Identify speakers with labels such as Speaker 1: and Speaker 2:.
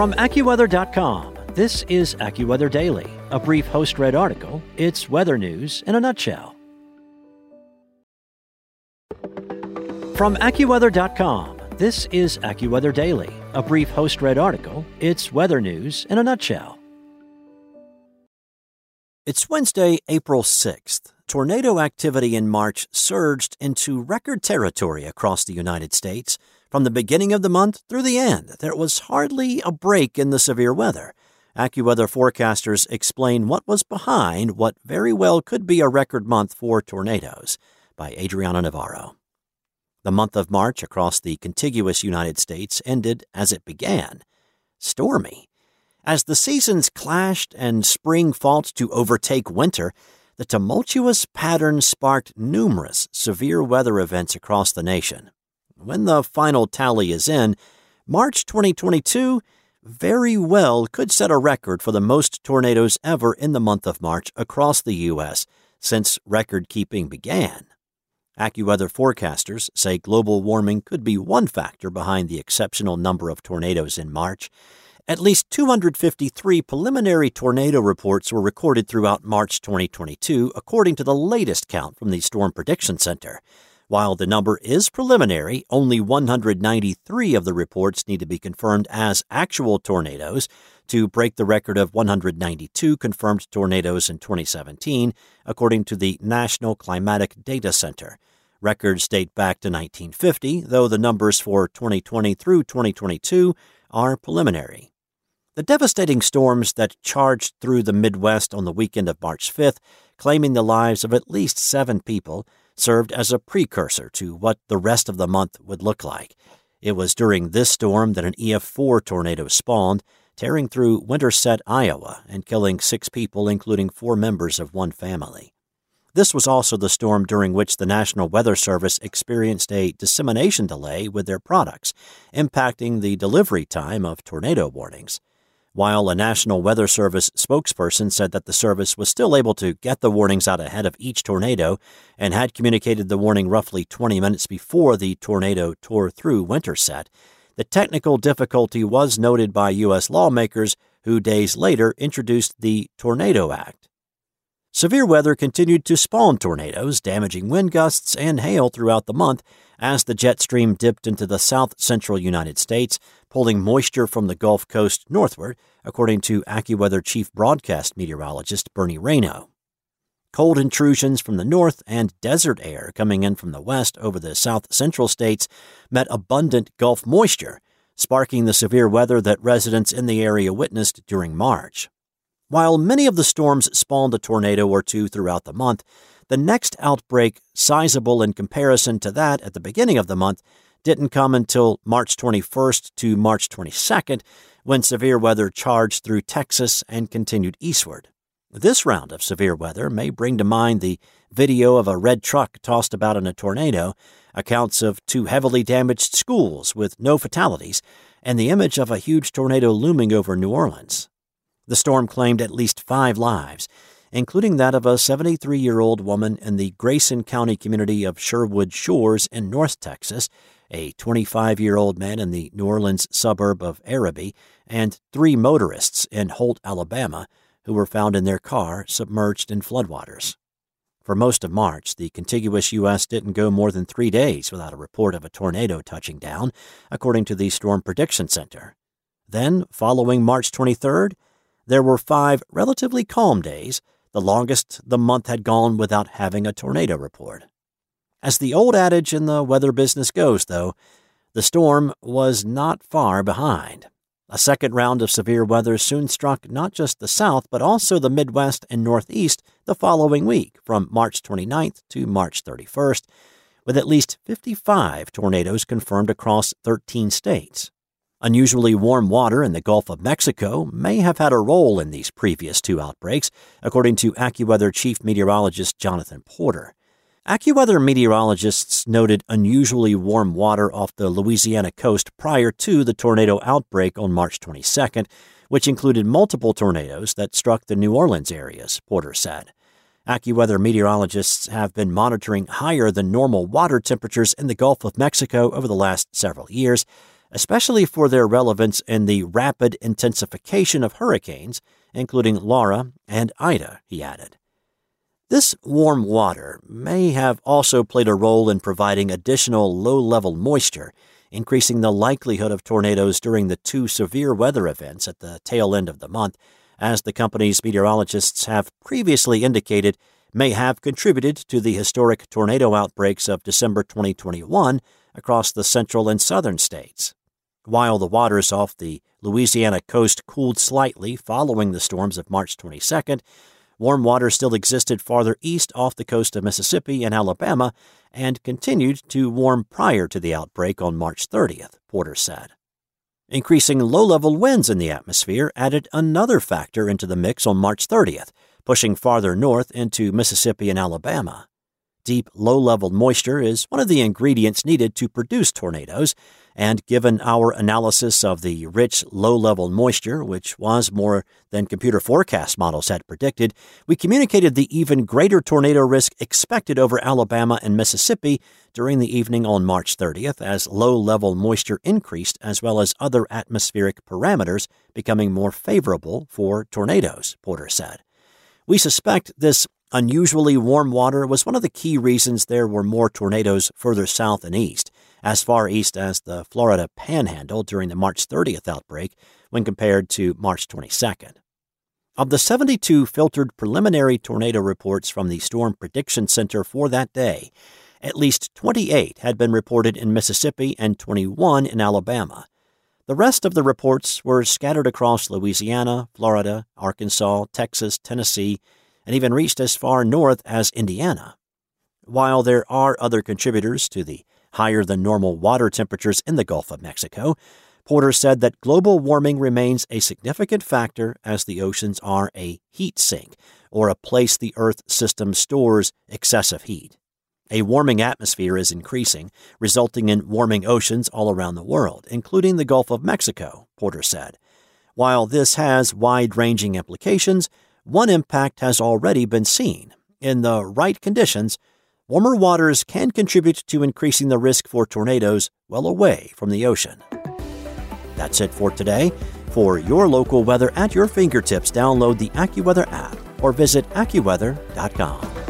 Speaker 1: From AccuWeather.com, this is AccuWeather Daily, a brief host read article. It's weather news in a nutshell. From AccuWeather.com, this is AccuWeather Daily, a brief host read article. It's weather news in a nutshell. It's Wednesday, April 6th. Tornado activity in March surged into record territory across the United States. From the beginning of the month through the end, there was hardly a break in the severe weather. AccuWeather forecasters explain what was behind what very well could be a record month for tornadoes by Adriana Navarro. The month of March across the contiguous United States ended as it began stormy. As the seasons clashed and spring fought to overtake winter, the tumultuous pattern sparked numerous severe weather events across the nation. When the final tally is in, March 2022 very well could set a record for the most tornadoes ever in the month of March across the U.S. since record keeping began. AccuWeather forecasters say global warming could be one factor behind the exceptional number of tornadoes in March. At least 253 preliminary tornado reports were recorded throughout March 2022, according to the latest count from the Storm Prediction Center. While the number is preliminary, only 193 of the reports need to be confirmed as actual tornadoes to break the record of 192 confirmed tornadoes in 2017, according to the National Climatic Data Center. Records date back to 1950, though the numbers for 2020 through 2022 are preliminary. The devastating storms that charged through the Midwest on the weekend of March 5th, claiming the lives of at least seven people, served as a precursor to what the rest of the month would look like. It was during this storm that an EF4 tornado spawned, tearing through Winterset, Iowa, and killing six people, including four members of one family. This was also the storm during which the National Weather Service experienced a dissemination delay with their products, impacting the delivery time of tornado warnings while a National Weather Service spokesperson said that the service was still able to get the warnings out ahead of each tornado and had communicated the warning roughly 20 minutes before the tornado tore through Winterset. The technical difficulty was noted by U.S. lawmakers who days later introduced the Tornado Act. Severe weather continued to spawn tornadoes, damaging wind gusts and hail throughout the month as the jet stream dipped into the south central United States, pulling moisture from the Gulf Coast northward, according to AccuWeather chief broadcast meteorologist Bernie Rayno. Cold intrusions from the north and desert air coming in from the west over the south central states met abundant Gulf moisture, sparking the severe weather that residents in the area witnessed during March. While many of the storms spawned a tornado or two throughout the month, the next outbreak, sizable in comparison to that at the beginning of the month, didn't come until March 21st to March 22nd, when severe weather charged through Texas and continued eastward. This round of severe weather may bring to mind the video of a red truck tossed about in a tornado, accounts of two heavily damaged schools with no fatalities, and the image of a huge tornado looming over New Orleans. The storm claimed at least five lives, including that of a 73 year old woman in the Grayson County community of Sherwood Shores in North Texas, a 25 year old man in the New Orleans suburb of Arabi, and three motorists in Holt, Alabama, who were found in their car submerged in floodwaters. For most of March, the contiguous U.S. didn't go more than three days without a report of a tornado touching down, according to the Storm Prediction Center. Then, following March 23rd, there were five relatively calm days the longest the month had gone without having a tornado report. As the old adage in the weather business goes, though, the storm was not far behind. A second round of severe weather soon struck not just the South, but also the Midwest and Northeast the following week, from March 29th to March 31st, with at least 55 tornadoes confirmed across 13 states. Unusually warm water in the Gulf of Mexico may have had a role in these previous two outbreaks, according to AccuWeather chief meteorologist Jonathan Porter. AccuWeather meteorologists noted unusually warm water off the Louisiana coast prior to the tornado outbreak on March 22nd, which included multiple tornadoes that struck the New Orleans areas, Porter said. AccuWeather meteorologists have been monitoring higher than normal water temperatures in the Gulf of Mexico over the last several years, especially for their relevance in the rapid intensification of hurricanes, including Laura and Ida, he added. This warm water may have also played a role in providing additional low level moisture, increasing the likelihood of tornadoes during the two severe weather events at the tail end of the month, as the company's meteorologists have previously indicated may have contributed to the historic tornado outbreaks of December 2021 across the central and southern states. While the waters off the Louisiana coast cooled slightly following the storms of March 22nd, Warm water still existed farther east off the coast of Mississippi and Alabama and continued to warm prior to the outbreak on March 30th, Porter said. Increasing low level winds in the atmosphere added another factor into the mix on March 30th, pushing farther north into Mississippi and Alabama. Deep, low level moisture is one of the ingredients needed to produce tornadoes, and given our analysis of the rich, low level moisture, which was more than computer forecast models had predicted, we communicated the even greater tornado risk expected over Alabama and Mississippi during the evening on March 30th as low level moisture increased, as well as other atmospheric parameters becoming more favorable for tornadoes, Porter said. We suspect this Unusually warm water was one of the key reasons there were more tornadoes further south and east, as far east as the Florida Panhandle during the March 30th outbreak when compared to March 22nd. Of the 72 filtered preliminary tornado reports from the Storm Prediction Center for that day, at least 28 had been reported in Mississippi and 21 in Alabama. The rest of the reports were scattered across Louisiana, Florida, Arkansas, Texas, Tennessee, and even reached as far north as Indiana. While there are other contributors to the higher than normal water temperatures in the Gulf of Mexico, Porter said that global warming remains a significant factor as the oceans are a heat sink, or a place the Earth system stores excessive heat. A warming atmosphere is increasing, resulting in warming oceans all around the world, including the Gulf of Mexico, Porter said. While this has wide ranging implications, one impact has already been seen. In the right conditions, warmer waters can contribute to increasing the risk for tornadoes well away from the ocean. That's it for today. For your local weather at your fingertips, download the AccuWeather app or visit AccuWeather.com.